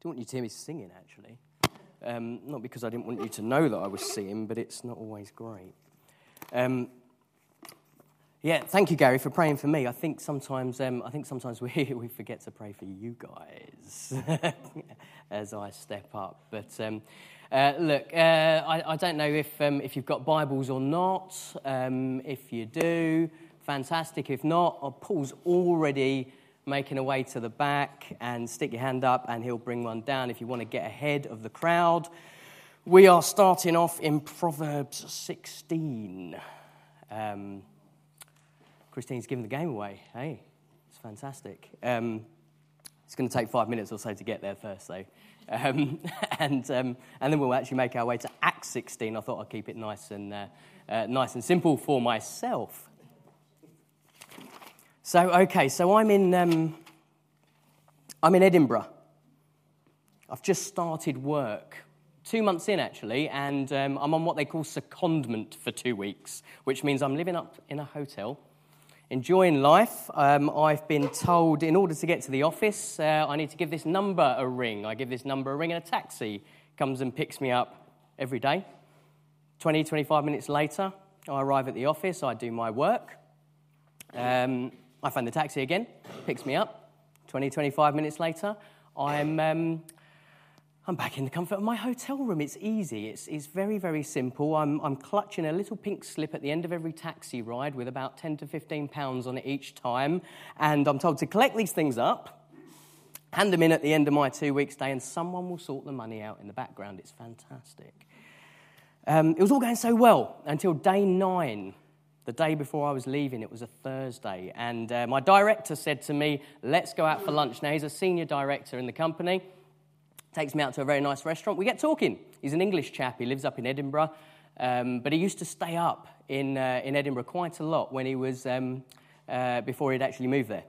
didn't want you to hear me singing, actually. Um, not because I didn't want you to know that I was singing, but it's not always great. Um, yeah, thank you, Gary, for praying for me. I think sometimes, um, I think sometimes we, we forget to pray for you guys as I step up. But um, uh, look, uh, I, I, don't know if, um, if you've got Bibles or not. Um, if you do, fantastic. If not, uh, Paul's already making a way to the back and stick your hand up and he'll bring one down if you want to get ahead of the crowd. We are starting off in Proverbs 16. Um, Christine's giving the game away. Hey, it's fantastic. Um, it's going to take five minutes or so to get there first, though. Um, and, um, and then we'll actually make our way to Acts 16. I thought I'd keep it nice and, uh, uh, nice and simple for myself. So, okay, so I'm in, um, I'm in Edinburgh. I've just started work, two months in actually, and um, I'm on what they call secondment for two weeks, which means I'm living up in a hotel, enjoying life. Um, I've been told in order to get to the office, uh, I need to give this number a ring. I give this number a ring, and a taxi comes and picks me up every day. 20, 25 minutes later, I arrive at the office, I do my work. Um, I find the taxi again, picks me up. 20, 25 minutes later, I'm, um, I'm back in the comfort of my hotel room. It's easy, it's, it's very, very simple. I'm, I'm clutching a little pink slip at the end of every taxi ride with about 10 to 15 pounds on it each time. And I'm told to collect these things up, hand them in at the end of my two week stay, and someone will sort the money out in the background. It's fantastic. Um, it was all going so well until day nine the day before I was leaving, it was a Thursday, and uh, my director said to me, Let's go out for lunch. Now, he's a senior director in the company, takes me out to a very nice restaurant. We get talking. He's an English chap, he lives up in Edinburgh, um, but he used to stay up in, uh, in Edinburgh quite a lot when he was, um, uh, before he'd actually moved there.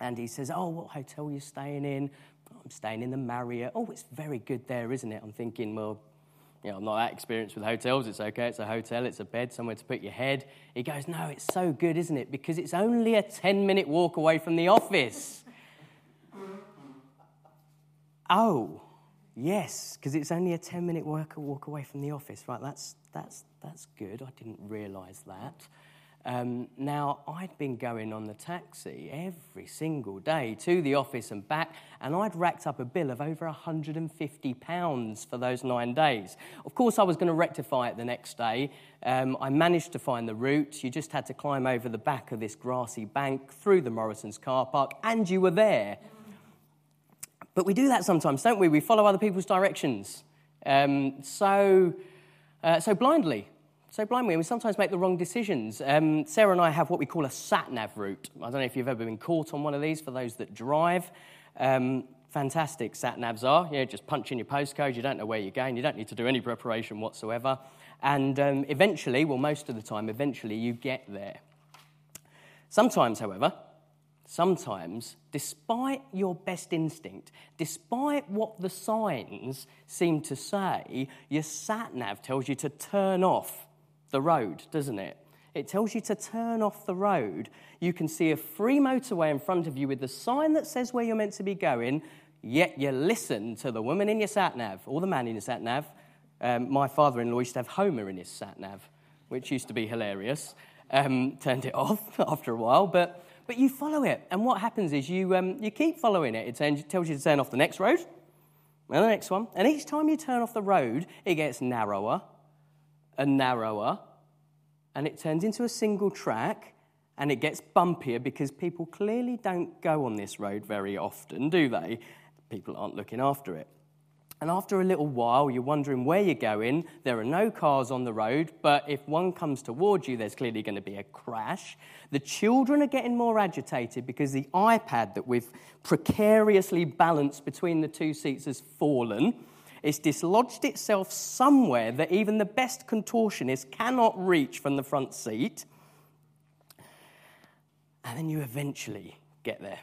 And he says, Oh, what hotel are you staying in? I'm staying in the Marriott. Oh, it's very good there, isn't it? I'm thinking, well, you know, I'm not that experienced with hotels. It's okay. It's a hotel. It's a bed, somewhere to put your head. He goes, No, it's so good, isn't it? Because it's only a 10 minute walk away from the office. oh, yes, because it's only a 10 minute walk, walk away from the office. Right, that's, that's, that's good. I didn't realize that. Um, now, I'd been going on the taxi every single day to the office and back, and I'd racked up a bill of over £150 for those nine days. Of course, I was going to rectify it the next day. Um, I managed to find the route. You just had to climb over the back of this grassy bank through the Morrison's car park, and you were there. But we do that sometimes, don't we? We follow other people's directions um, so, uh, so blindly so blindly, and we sometimes make the wrong decisions. Um, Sarah and I have what we call a sat nav route. I don't know if you've ever been caught on one of these for those that drive. Um, fantastic sat navs are. You know, just punch in your postcode, you don't know where you're going, you don't need to do any preparation whatsoever. And um, eventually, well, most of the time, eventually you get there. Sometimes, however, sometimes, despite your best instinct, despite what the signs seem to say, your sat nav tells you to turn off the road, doesn't it? It tells you to turn off the road. You can see a free motorway in front of you with the sign that says where you're meant to be going, yet you listen to the woman in your sat nav or the man in your sat nav. Um, my father in law used to have Homer in his sat nav, which used to be hilarious. Um, turned it off after a while, but, but you follow it. And what happens is you, um, you keep following it. It tells you to turn off the next road and the next one. And each time you turn off the road, it gets narrower and narrower, and it turns into a single track, and it gets bumpier because people clearly don't go on this road very often, do they? People aren't looking after it. And after a little while, you're wondering where you're going. There are no cars on the road, but if one comes towards you, there's clearly going to be a crash. The children are getting more agitated because the iPad that we've precariously balanced between the two seats has fallen. It's dislodged itself somewhere that even the best contortionist cannot reach from the front seat. And then you eventually get there.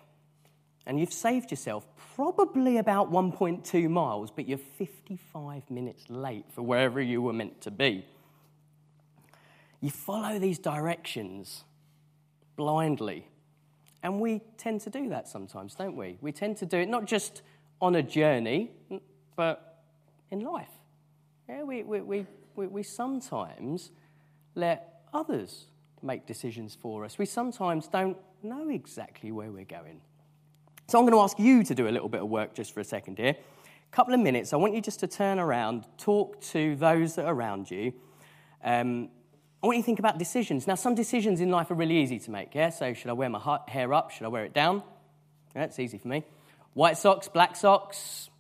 And you've saved yourself probably about 1.2 miles, but you're 55 minutes late for wherever you were meant to be. You follow these directions blindly. And we tend to do that sometimes, don't we? We tend to do it not just on a journey, but in life. Yeah, we, we, we, we, sometimes let others make decisions for us. We sometimes don't know exactly where we're going. So I'm going to ask you to do a little bit of work just for a second here. A couple of minutes. I want you just to turn around, talk to those that are around you. Um, I want you to think about decisions. Now, some decisions in life are really easy to make. Yeah. So, should I wear my hair up? Should I wear it down? Yeah, it's easy for me. White socks, black socks,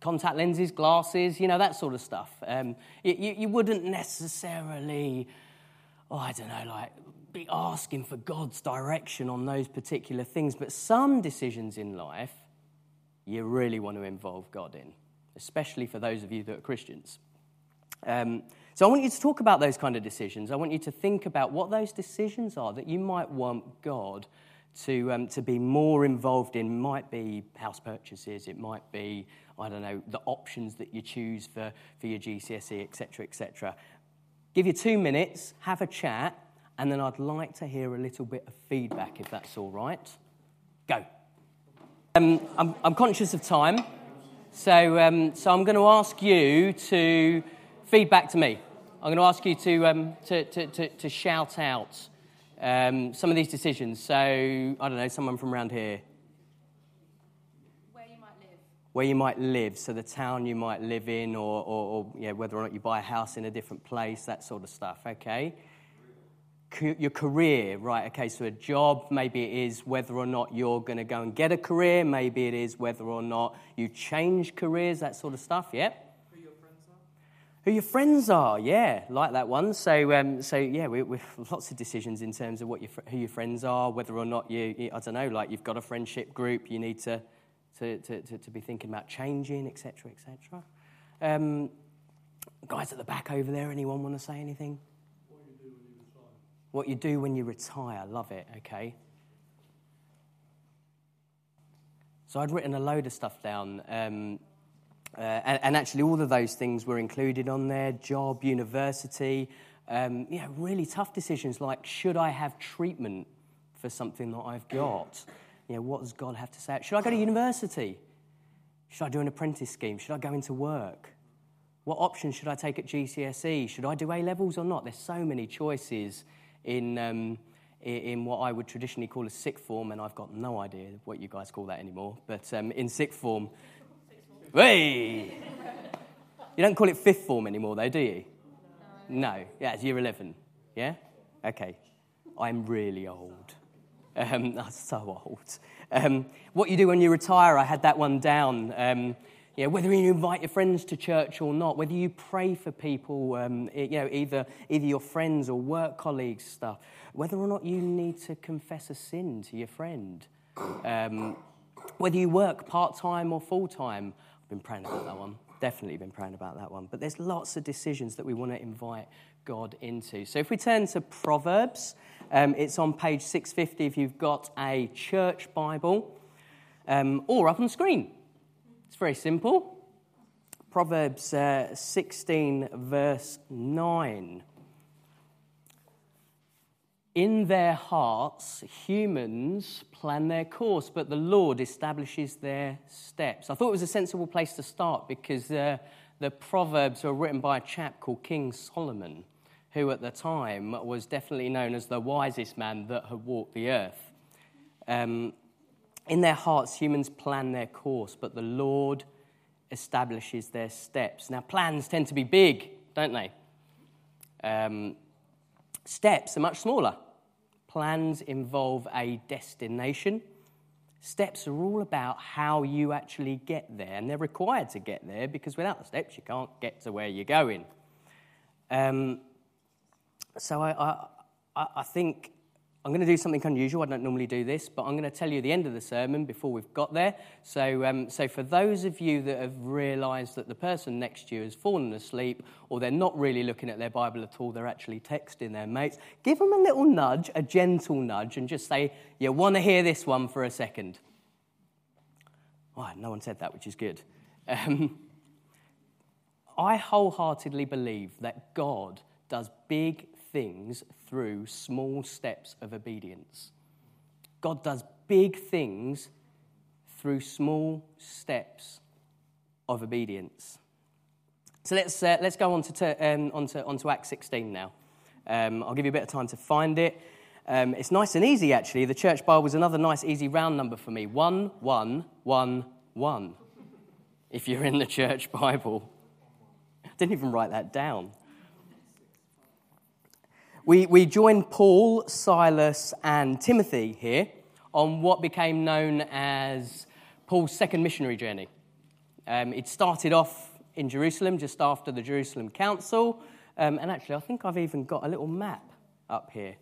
contact lenses, glasses, you know, that sort of stuff. Um, you, you wouldn't necessarily, oh, I don't know, like be asking for God's direction on those particular things. But some decisions in life, you really want to involve God in, especially for those of you that are Christians. Um, so I want you to talk about those kind of decisions. I want you to think about what those decisions are that you might want God to, um, to be more involved in. Might be house purchases, it might be, I don't know, the options that you choose for, for your GCSE, etc., etc. Give you two minutes, have a chat, and then I'd like to hear a little bit of feedback if that's all right. Go. Um, I'm, I'm, conscious of time, so, um, so I'm going to ask you to feedback to me. I'm going to ask you to, um, to, to, to, to, shout out um, some of these decisions. So, I don't know, someone from around here. Where you might live. Where you might live, so the town you might live in, or, or, or yeah, whether or not you buy a house in a different place, that sort of stuff, okay? your career, right? Okay, so a job, maybe it is whether or not you're going to go and get a career, maybe it is whether or not you change careers, that sort of stuff, yeah? Who your friends are? Who your friends are, yeah, like that one. So, um, so yeah, we, we lots of decisions in terms of what your, who your friends are, whether or not you, you, I don't know, like you've got a friendship group, you need to, to, to, to, to be thinking about changing, etc., etc. Um, guys at the back over there, anyone want to say anything? What you do when you retire. Love it, okay? So I'd written a load of stuff down. Um, uh, and, and, actually, all of those things were included on there job, university. Um, really tough decisions like should I have treatment for something that I've got? You know, what does God have to say? Should I go to university? Should I do an apprentice scheme? Should I go into work? What options should I take at GCSE? Should I do A levels or not? There's so many choices in, um, in what I would traditionally call a sixth form, and I've got no idea what you guys call that anymore, but um, in sixth form. Hey! You don't call it fifth form anymore, though, do you? No. no. Yeah, it's year 11. Yeah? Okay. I'm really old. Um, I'm so old. Um, what you do when you retire, I had that one down. Um, yeah, whether you invite your friends to church or not, whether you pray for people, um, you know, either, either your friends or work colleagues stuff, whether or not you need to confess a sin to your friend, um, whether you work part time or full time. Been praying about that one. Definitely been praying about that one. But there's lots of decisions that we want to invite God into. So if we turn to Proverbs, um, it's on page 650 if you've got a church Bible, um, or up on screen it's very simple. Proverbs uh, 16, verse 9. In their hearts, humans plan their course, but the Lord establishes their steps. I thought it was a sensible place to start because uh, the Proverbs were written by a chap called King Solomon, who at the time was definitely known as the wisest man that had walked the earth. Um, in their hearts, humans plan their course, but the Lord establishes their steps. Now, plans tend to be big, don't they? Um, steps are much smaller. Plans involve a destination. Steps are all about how you actually get there, and they're required to get there because without the steps, you can't get to where you're going. Um, so I, I, I think I'm going to do something unusual. I don't normally do this, but I'm going to tell you the end of the sermon before we've got there. So, um, so for those of you that have realised that the person next to you has fallen asleep or they're not really looking at their Bible at all, they're actually texting their mates, give them a little nudge, a gentle nudge, and just say, You want to hear this one for a second? No one said that, which is good. Um, I wholeheartedly believe that God does big things through small steps of obedience. God does big things through small steps of obedience. So let's, uh, let's go on to, um, on, to, on to Acts 16 now. Um, I'll give you a bit of time to find it. Um, it's nice and easy, actually. The church Bible was another nice, easy round number for me. One, one, one, one. If you're in the church Bible. I didn't even write that down. We, we join Paul, Silas, and Timothy here on what became known as Paul's second missionary journey. Um, it started off in Jerusalem just after the Jerusalem Council. Um, and actually, I think I've even got a little map up here.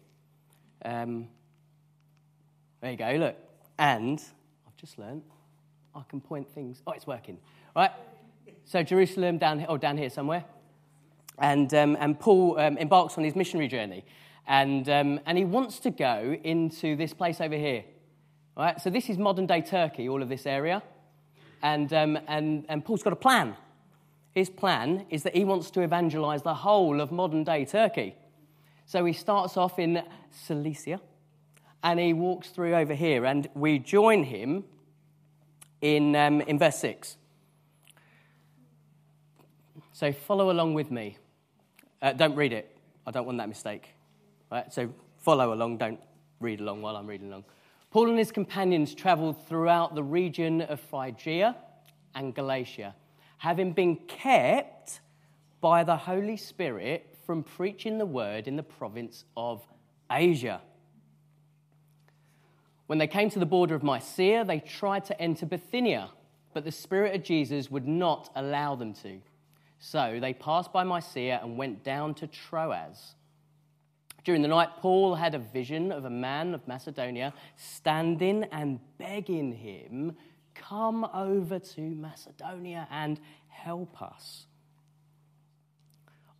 Um, there you go, look. And I've just learned I can point things. Oh, it's working. All right. So Jerusalem down here, oh, down here somewhere. And, um, and Paul um, embarks on his missionary journey. And, um, and he wants to go into this place over here. Right. So this is modern day Turkey, all of this area. And, um, and, and Paul's got a plan. His plan is that he wants to evangelize the whole of modern day Turkey. So he starts off in Cilicia and he walks through over here, and we join him in, um, in verse 6. So follow along with me. Uh, don't read it. I don't want that mistake. Right? So follow along, don't read along while I'm reading along. Paul and his companions traveled throughout the region of Phrygia and Galatia, having been kept by the Holy Spirit from preaching the word in the province of Asia. When they came to the border of Mysia, they tried to enter Bithynia, but the Spirit of Jesus would not allow them to. So they passed by Mysia and went down to Troas. During the night, Paul had a vision of a man of Macedonia standing and begging him, Come over to Macedonia and help us.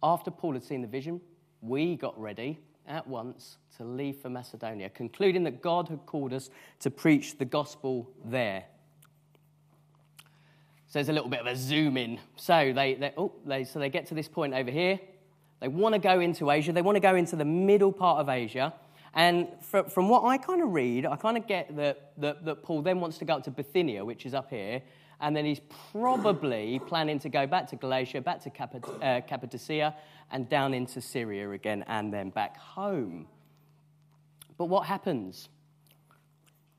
After Paul had seen the vision, we got ready at once to leave for Macedonia, concluding that God had called us to preach the gospel there. So there's a little bit of a zoom in. So they, they, oh, they, so they get to this point over here. They want to go into Asia. They want to go into the middle part of Asia. And from what I kind of read, I kind of get that, that, that Paul then wants to go up to Bithynia, which is up here, and then he's probably planning to go back to Galatia, back to uh, Cappadocia, and down into Syria again, and then back home. But what happens?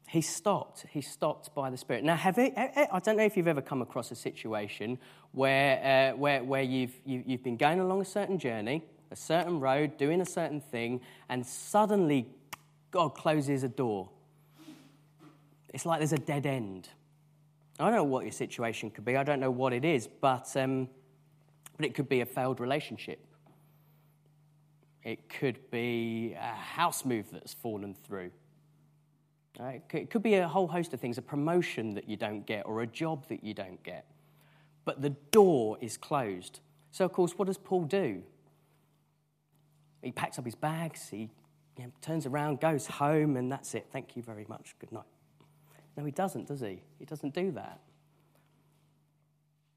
He stopped. He stopped by the Spirit. Now, have it, I don't know if you've ever come across a situation where, uh, where, where you've, you, you've been going along a certain journey, a certain road, doing a certain thing, and suddenly God closes a door. It's like there's a dead end. I don't know what your situation could be, I don't know what it is, but, um, but it could be a failed relationship. It could be a house move that's fallen through. Uh, it could be a whole host of things a promotion that you don't get or a job that you don't get. But the door is closed. So, of course, what does Paul do? He packs up his bags, he you know, turns around, goes home, and that's it. Thank you very much. Good night. No, he doesn't, does he? He doesn't do that.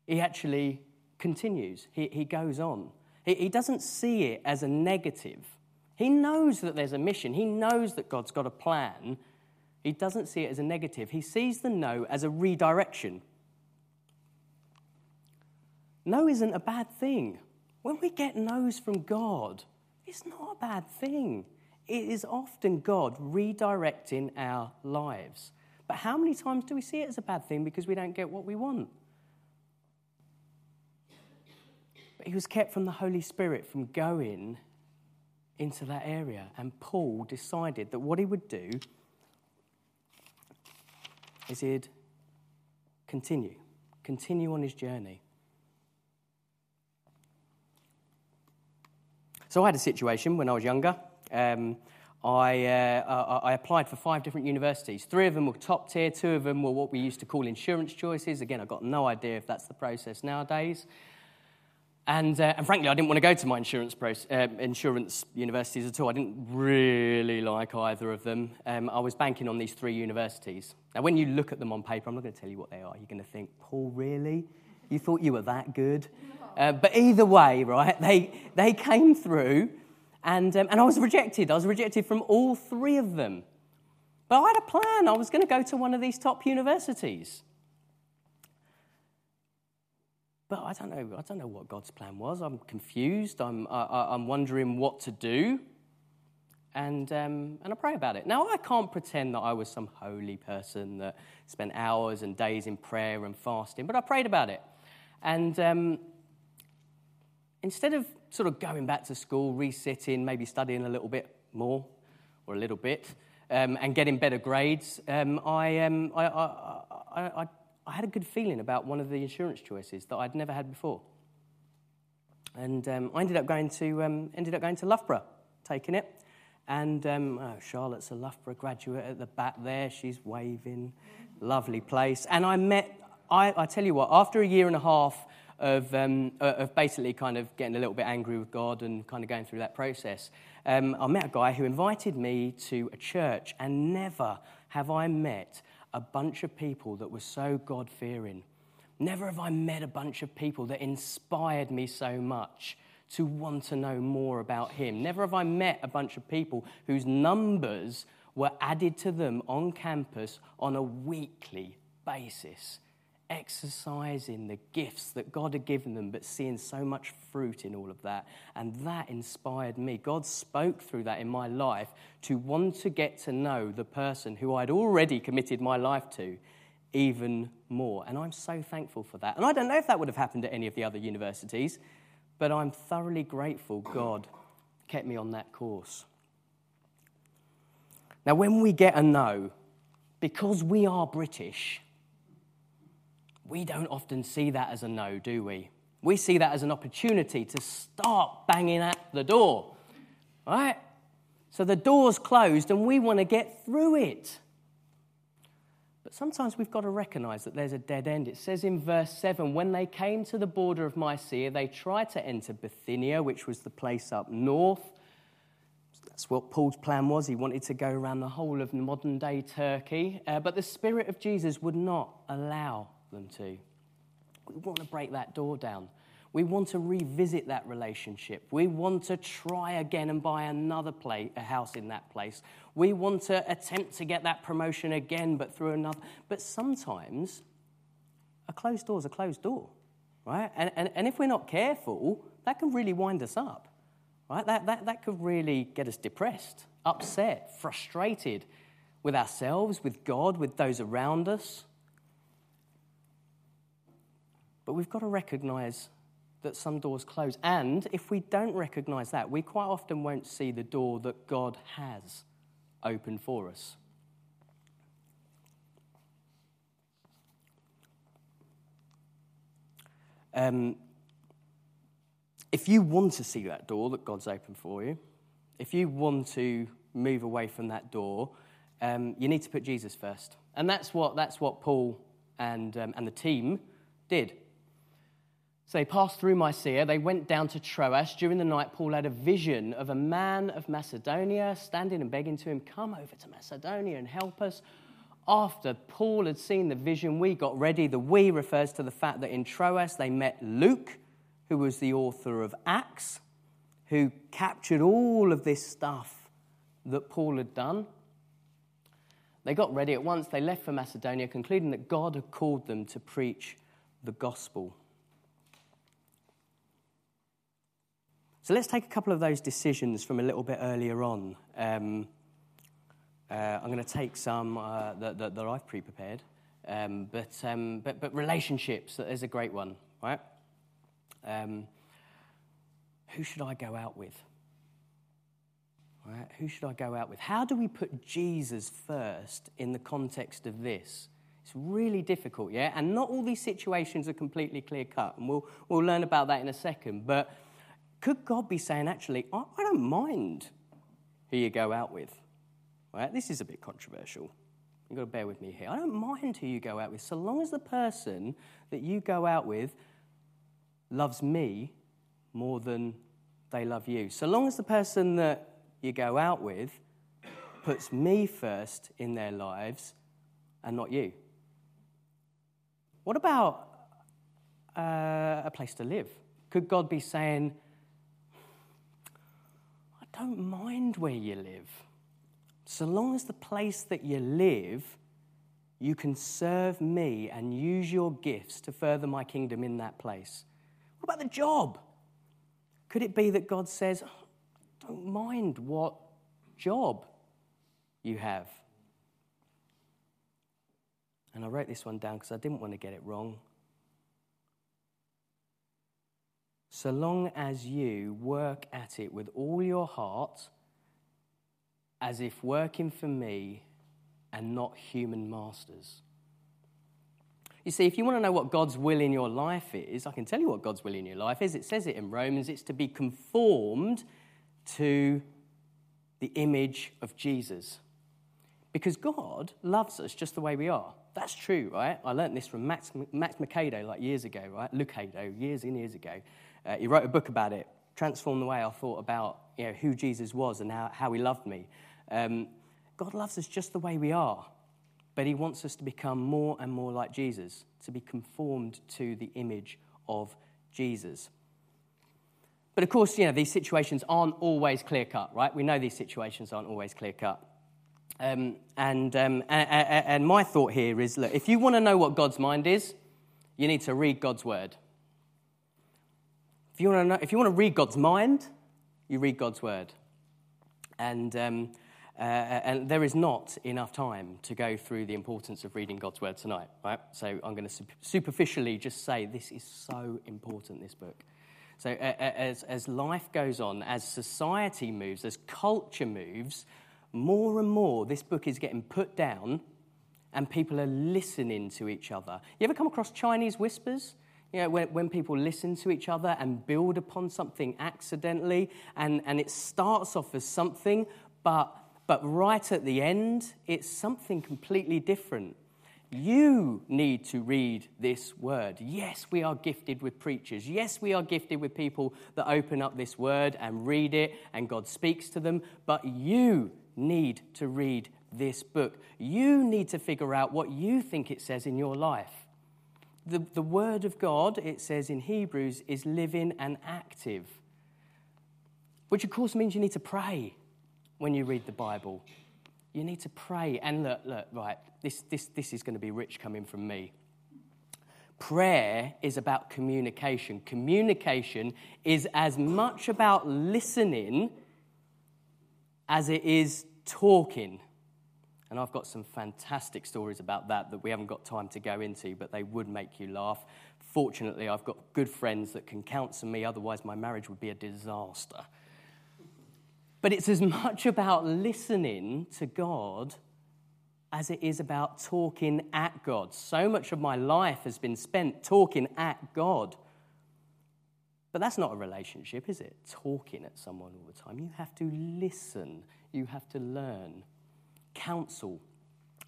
He actually continues, he, he goes on. He, he doesn't see it as a negative. He knows that there's a mission, he knows that God's got a plan. He doesn't see it as a negative. He sees the no as a redirection. No isn't a bad thing. When we get no's from God, it's not a bad thing. It is often God redirecting our lives. But how many times do we see it as a bad thing because we don't get what we want? But he was kept from the Holy Spirit from going into that area. And Paul decided that what he would do is he'd continue, continue on his journey. So I had a situation when I was younger. Um, I, uh, I, applied for five different universities. Three of them were top tier, two of them were what we used to call insurance choices. Again, I've got no idea if that's the process nowadays. And, uh, and frankly, I didn't want to go to my insurance, uh, insurance universities at all. I didn't really like either of them. Um, I was banking on these three universities. Now, when you look at them on paper, I'm not going to tell you what they are. You're going to think, Paul, really? You thought you were that good? Uh, but either way, right, they, they came through and, um, and I was rejected. I was rejected from all three of them. But I had a plan. I was going to go to one of these top universities. But I don't know. I don't know what God's plan was. I'm confused. I'm, I, am wondering what to do. And, um, and I pray about it. Now, I can't pretend that I was some holy person that spent hours and days in prayer and fasting, but I prayed about it. And um, instead of sort of going back to school, resitting, maybe studying a little bit more or a little bit, um, and getting better grades, um, I, um, I, I, I, I, had a good feeling about one of the insurance choices that I'd never had before. And um, I ended up going to, um, ended up going to Loughborough, taking it. And um, oh, Charlotte's a Loughborough graduate at the back there. She's waving. Lovely place. And I met, I, I tell you what, after a year and a half of, um, of basically kind of getting a little bit angry with God and kind of going through that process, um, I met a guy who invited me to a church, and never have I met a bunch of people that were so God fearing. Never have I met a bunch of people that inspired me so much to want to know more about Him. Never have I met a bunch of people whose numbers were added to them on campus on a weekly basis exercising the gifts that God had given them, but seeing so much fruit in all of that. And that inspired me. God spoke through that in my life to want to get to know the person who I'd already committed my life to even more. And I'm so thankful for that. And I don't know if that would have happened at any of the other universities, but I'm thoroughly grateful God kept me on that course. Now, when we get a no, because we are British, we don't often see that as a no, do we? We see that as an opportunity to start banging at the door, right? So the door's closed and we want to get through it. But sometimes we've got to recognize that there's a dead end. It says in verse 7 when they came to the border of Mysia, they tried to enter Bithynia, which was the place up north. That's what Paul's plan was. He wanted to go around the whole of modern day Turkey. Uh, but the Spirit of Jesus would not allow them to. We want to break that door down. We want to revisit that relationship. We want to try again and buy another place, a house in that place. We want to attempt to get that promotion again, but through another. But sometimes a closed door is a closed door, right? And, and, and if we're not careful, that can really wind us up, right? That, that, that could really get us depressed, upset, frustrated with ourselves, with God, with those around us. But we've got to recognize that some doors close. And if we don't recognize that, we quite often won't see the door that God has open for us. Um, if you want to see that door that God's open for you, if you want to move away from that door, um, you need to put Jesus first. And that's what, that's what Paul and, um, and the team did. So they passed through Mysia. They went down to Troas. During the night, Paul had a vision of a man of Macedonia standing and begging to him, Come over to Macedonia and help us. After Paul had seen the vision, we got ready. The we refers to the fact that in Troas they met Luke, who was the author of Acts, who captured all of this stuff that Paul had done. They got ready at once. They left for Macedonia, concluding that God had called them to preach the gospel. So let's take a couple of those decisions from a little bit earlier on. Um, uh, I'm going to take some uh, that, that, that, I've pre prepared. Um, but, um, but, but relationships, is a great one, right? Um, who should I go out with? Right? Who should I go out with? How do we put Jesus first in the context of this? It's really difficult, yeah? And not all these situations are completely clear cut, and we'll, we'll learn about that in a second. But could God be saying, actually, I, I don't mind who you go out with? Right? This is a bit controversial. You've got to bear with me here. I don't mind who you go out with, so long as the person that you go out with loves me more than they love you. So long as the person that you go out with puts me first in their lives and not you. What about uh, a place to live? Could God be saying, don't mind where you live. So long as the place that you live, you can serve me and use your gifts to further my kingdom in that place. What about the job? Could it be that God says, don't mind what job you have? And I wrote this one down because I didn't want to get it wrong. So long as you work at it with all your heart, as if working for me and not human masters. You see, if you want to know what God's will in your life is, I can tell you what God's will in your life is. It says it in Romans it's to be conformed to the image of Jesus. Because God loves us just the way we are. That's true, right? I learned this from Max, Max like years ago, right? Lucado, years and years ago. Uh, he wrote a book about it, transformed the way I thought about you know, who Jesus was and how, how he loved me. Um, God loves us just the way we are, but He wants us to become more and more like Jesus, to be conformed to the image of Jesus. But of course, you know, these situations aren't always clear cut, right? We know these situations aren't always clear cut. Um, and, um, and, and my thought here is look, if you want to know what God's mind is, you need to read God's word. You want to, know, if you want to read God's mind, you read God's word. And um, uh, and there is not enough time to go through the importance of reading God's word tonight, right? So I'm going to superficially just say this is so important, this book. So uh, as, as life goes on, as society moves, as culture moves, more and more this book is getting put down and people are listening to each other. You ever come across Chinese whispers? You know, when, when people listen to each other and build upon something accidentally, and, and it starts off as something, but but right at the end, it's something completely different. You need to read this word. Yes, we are gifted with preachers. Yes, we are gifted with people that open up this word and read it, and God speaks to them. But you need to read this book. You need to figure out what you think it says in your life. The, the word of God, it says in Hebrews, is living and active, which of course means you need to pray when you read the Bible. You need to pray. And look, look, right, this, this, this is going to be rich coming from me. Prayer is about communication. Communication is as much about listening as it is talking. And I've got some fantastic stories about that that we haven't got time to go into, but they would make you laugh. Fortunately, I've got good friends that can counsel me, otherwise, my marriage would be a disaster. But it's as much about listening to God as it is about talking at God. So much of my life has been spent talking at God. But that's not a relationship, is it? Talking at someone all the time. You have to listen, you have to learn. Counsel.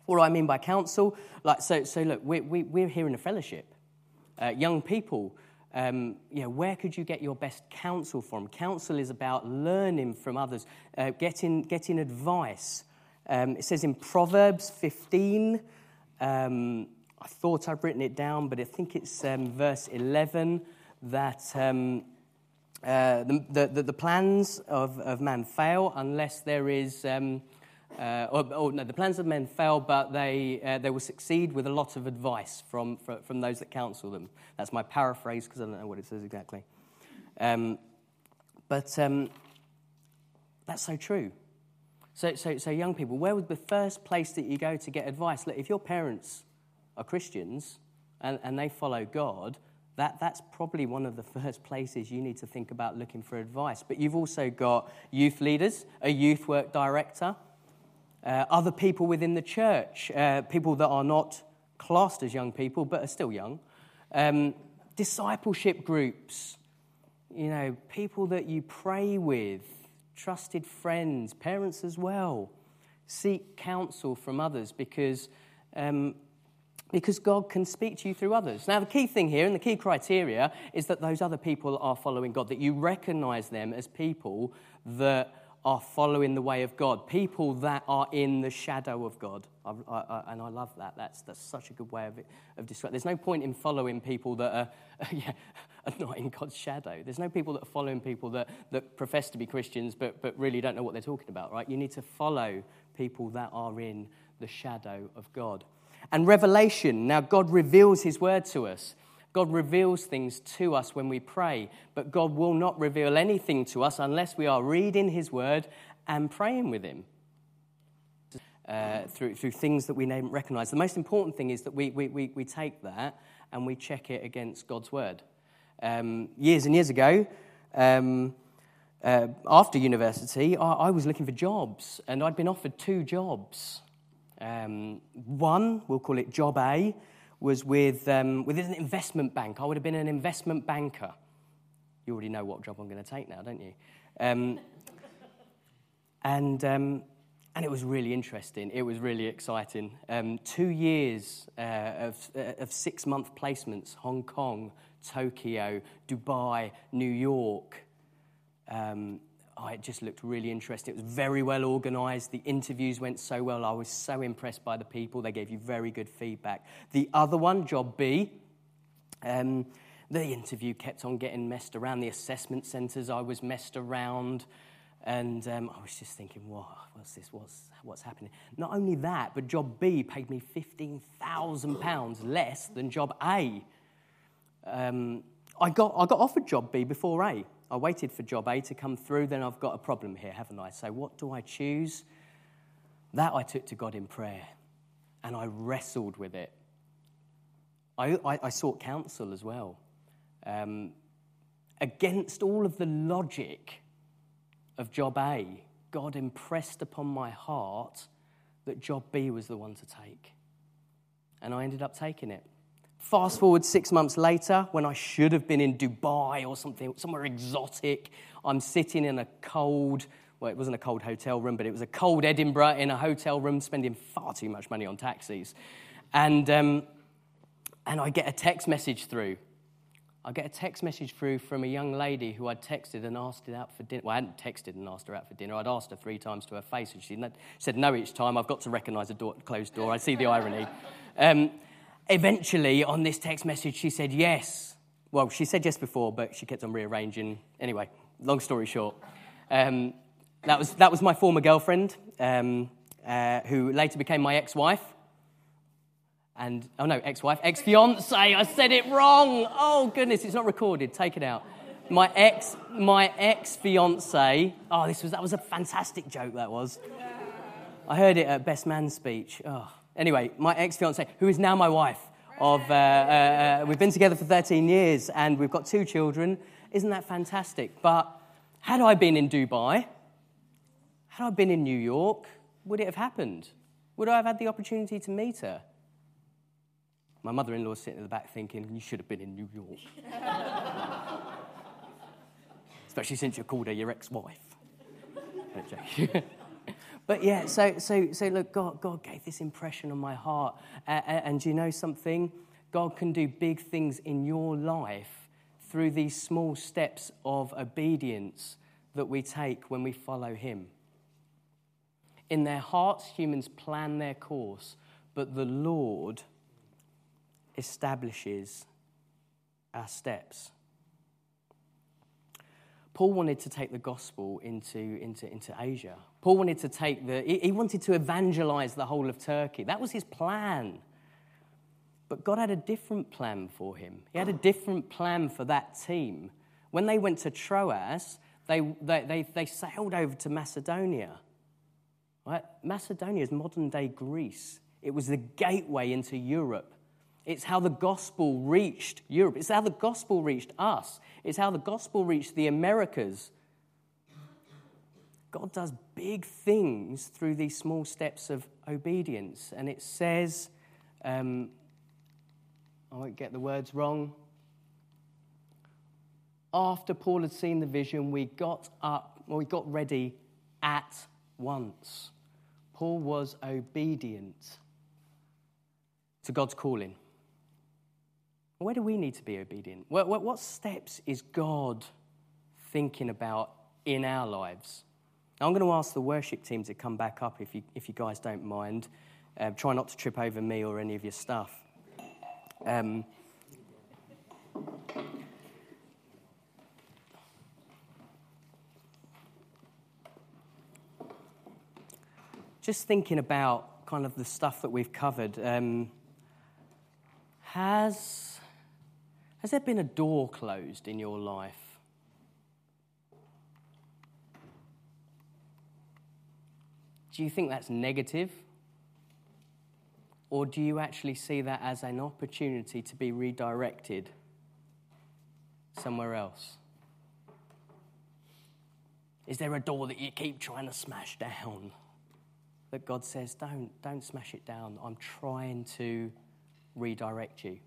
What do I mean by counsel? Like, so, so look, we, we, we're here in a fellowship. Uh, young people um, you know, where could you get your best counsel from? Counsel is about learning from others, uh, getting, getting advice. Um, it says in Proverbs 15, um, I thought I'd written it down, but I think it's um, verse 11 that um, uh, the, the, the, plans of, of man fail unless there is um, uh, or, or, no, the plans of men fail, but they, uh, they will succeed with a lot of advice from, from, from those that counsel them. That's my paraphrase because I don't know what it says exactly. Um, but um, that's so true. So, so, so, young people, where would the first place that you go to get advice? Look, if your parents are Christians and, and they follow God, that, that's probably one of the first places you need to think about looking for advice. But you've also got youth leaders, a youth work director, uh, other people within the church, uh, people that are not classed as young people but are still young, um, discipleship groups, you know, people that you pray with, trusted friends, parents as well. Seek counsel from others because, um, because God can speak to you through others. Now, the key thing here and the key criteria is that those other people are following God, that you recognize them as people that are following the way of God, people that are in the shadow of God. I, I, and I love that. That's, that's such a good way of, of describing There's no point in following people that are, yeah, are not in God's shadow. There's no people that are following people that, that profess to be Christians but, but really don't know what they're talking about, right? You need to follow people that are in the shadow of God. And revelation, now God reveals his word to us. God reveals things to us when we pray, but God will not reveal anything to us unless we are reading his word and praying with him. Uh, through, through things that we recognize. The most important thing is that we, we, we, we take that and we check it against God's word. Um, years and years ago, um, uh, after university, I, I, was looking for jobs, and I'd been offered two jobs. Um, one, we'll call it Job A, was with, um, within an investment bank. I would have been an investment banker. You already know what job I'm going to take now, don't you? Um, and, um, and it was really interesting. It was really exciting. Um, two years uh, of, uh, of six month placements Hong Kong, Tokyo, Dubai, New York. Oh, it just looked really interesting. It was very well organized. The interviews went so well. I was so impressed by the people. They gave you very good feedback. The other one, job B, um, the interview kept on getting messed around. The assessment centers, I was messed around. And um, I was just thinking, what, what's this? What's, what's happening? Not only that, but job B paid me £15,000 less than job A. Um, I, got, I got offered job B before A. I waited for job A to come through, then I've got a problem here, haven't I? So, what do I choose? That I took to God in prayer and I wrestled with it. I, I, I sought counsel as well. Um, against all of the logic of job A, God impressed upon my heart that job B was the one to take. And I ended up taking it. Fast forward six months later, when I should have been in Dubai or something, somewhere exotic, I'm sitting in a cold, well, it wasn't a cold hotel room, but it was a cold Edinburgh in a hotel room, spending far too much money on taxis. And, um, and I get a text message through. I get a text message through from a young lady who I'd texted and asked it out for dinner. Well, I hadn't texted and asked her out for dinner. I'd asked her three times to her face, and she said no each time. I've got to recognize a door, closed door. I see the irony. Um, Eventually, on this text message, she said yes. Well, she said yes before, but she kept on rearranging. Anyway, long story short, um, that, was, that was my former girlfriend, um, uh, who later became my ex wife. And, oh no, ex wife, ex fiance. I said it wrong. Oh, goodness, it's not recorded. Take it out. My ex, my ex fiance. Oh, this was, that was a fantastic joke, that was. I heard it at Best Man speech. Oh. Anyway, my ex fiance, who is now my wife, of, uh, uh, uh, we've been together for 13 years and we've got two children. Isn't that fantastic? But had I been in Dubai, had I been in New York, would it have happened? Would I have had the opportunity to meet her? My mother in law is sitting in the back thinking, You should have been in New York. Especially since you called her your ex wife. But yeah, so, so, so look, God, God gave this impression on my heart. Uh, and you know something? God can do big things in your life through these small steps of obedience that we take when we follow Him. In their hearts, humans plan their course, but the Lord establishes our steps. Paul wanted to take the gospel into, into, into Asia. Paul wanted to take the, he wanted to evangelize the whole of Turkey. That was his plan. But God had a different plan for him. He had a different plan for that team. When they went to Troas, they, they, they, they sailed over to Macedonia. Right? Macedonia is modern day Greece. It was the gateway into Europe. It's how the gospel reached Europe. It's how the gospel reached us. It's how the gospel reached the Americas. God does big things through these small steps of obedience. And it says, um, I won't get the words wrong. After Paul had seen the vision, we got up, well, we got ready at once. Paul was obedient to God's calling. Where do we need to be obedient? What, what, what steps is God thinking about in our lives? Now, I'm going to ask the worship team to come back up if you, if you guys don't mind. Uh, try not to trip over me or any of your stuff. Um, just thinking about kind of the stuff that we've covered, um, has, has there been a door closed in your life? Do you think that's negative? Or do you actually see that as an opportunity to be redirected somewhere else? Is there a door that you keep trying to smash down? That God says, don't, don't smash it down. I'm trying to redirect you.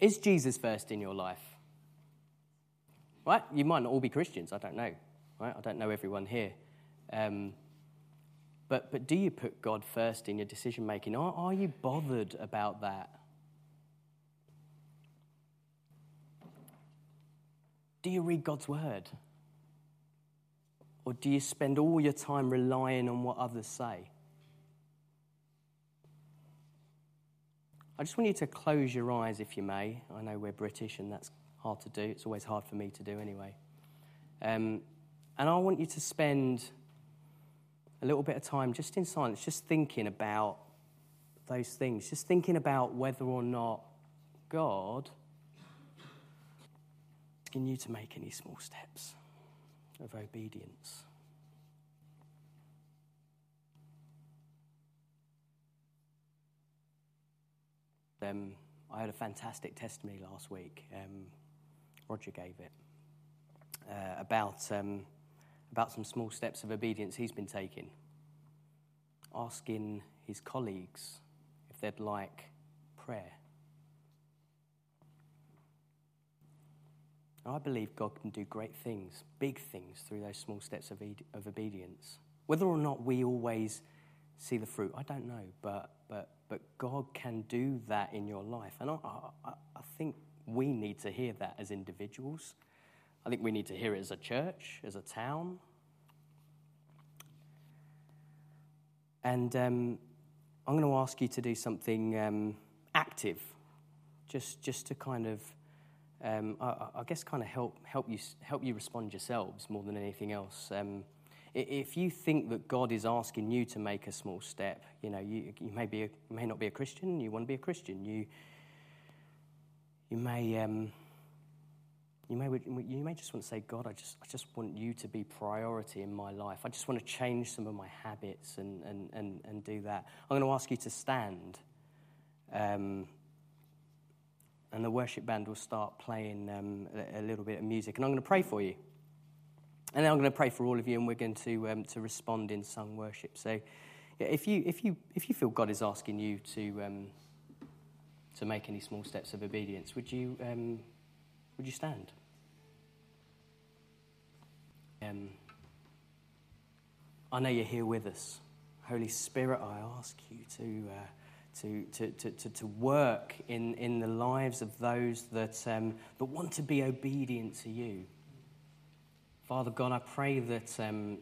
Is Jesus first in your life? Right? You might not all be Christians, I don't know. Right? I don't know everyone here. Um, but, but do you put God first in your decision making? Are, are you bothered about that? Do you read God's word? Or do you spend all your time relying on what others say? I just want you to close your eyes, if you may. I know we're British and that's hard to do. It's always hard for me to do anyway. Um, and I want you to spend a little bit of time just in silence, just thinking about those things, just thinking about whether or not God is asking you to make any small steps of obedience. Um, I had a fantastic testimony last week. Um, Roger gave it uh, about. Um, about some small steps of obedience he's been taking, asking his colleagues if they'd like prayer. I believe God can do great things, big things, through those small steps of, of obedience. Whether or not we always see the fruit, I don't know, but, but, but God can do that in your life. And I, I, I think we need to hear that as individuals. I think we need to hear it as a church, as a town. And um, I'm going to ask you to do something um, active, just, just to kind of, um, I, I, guess, kind of help, help, you, help you respond yourselves more than anything else. If you think that God is asking you to make a small step, you know, you, you may, be a, may not be a Christian, you want to be a Christian, you, you may um, you may, you may just want to say, God, I just, I just want you to be priority in my life. I just want to change some of my habits and, and, and, and do that. I'm going to ask you to stand. Um, and the worship band will start playing um, a, little bit of music. And I'm going to pray for you. And then I'm going to pray for all of you, and we're going to, um, to respond in sung worship. So yeah, if, you, if, you, if you feel God is asking you to, um, to make any small steps of obedience, would you, um, would you stand? Um, I know you're here with us. Holy Spirit, I ask you to, uh, to, to, to, to, to, work in, in the lives of those that, um, that want to be obedient to you. Father God, I pray that, um,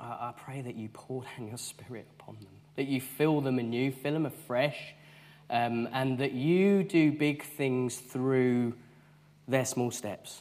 I, pray that you pour down your Spirit upon them, that you fill them anew, fill them afresh, um, and that you do big things through their small steps.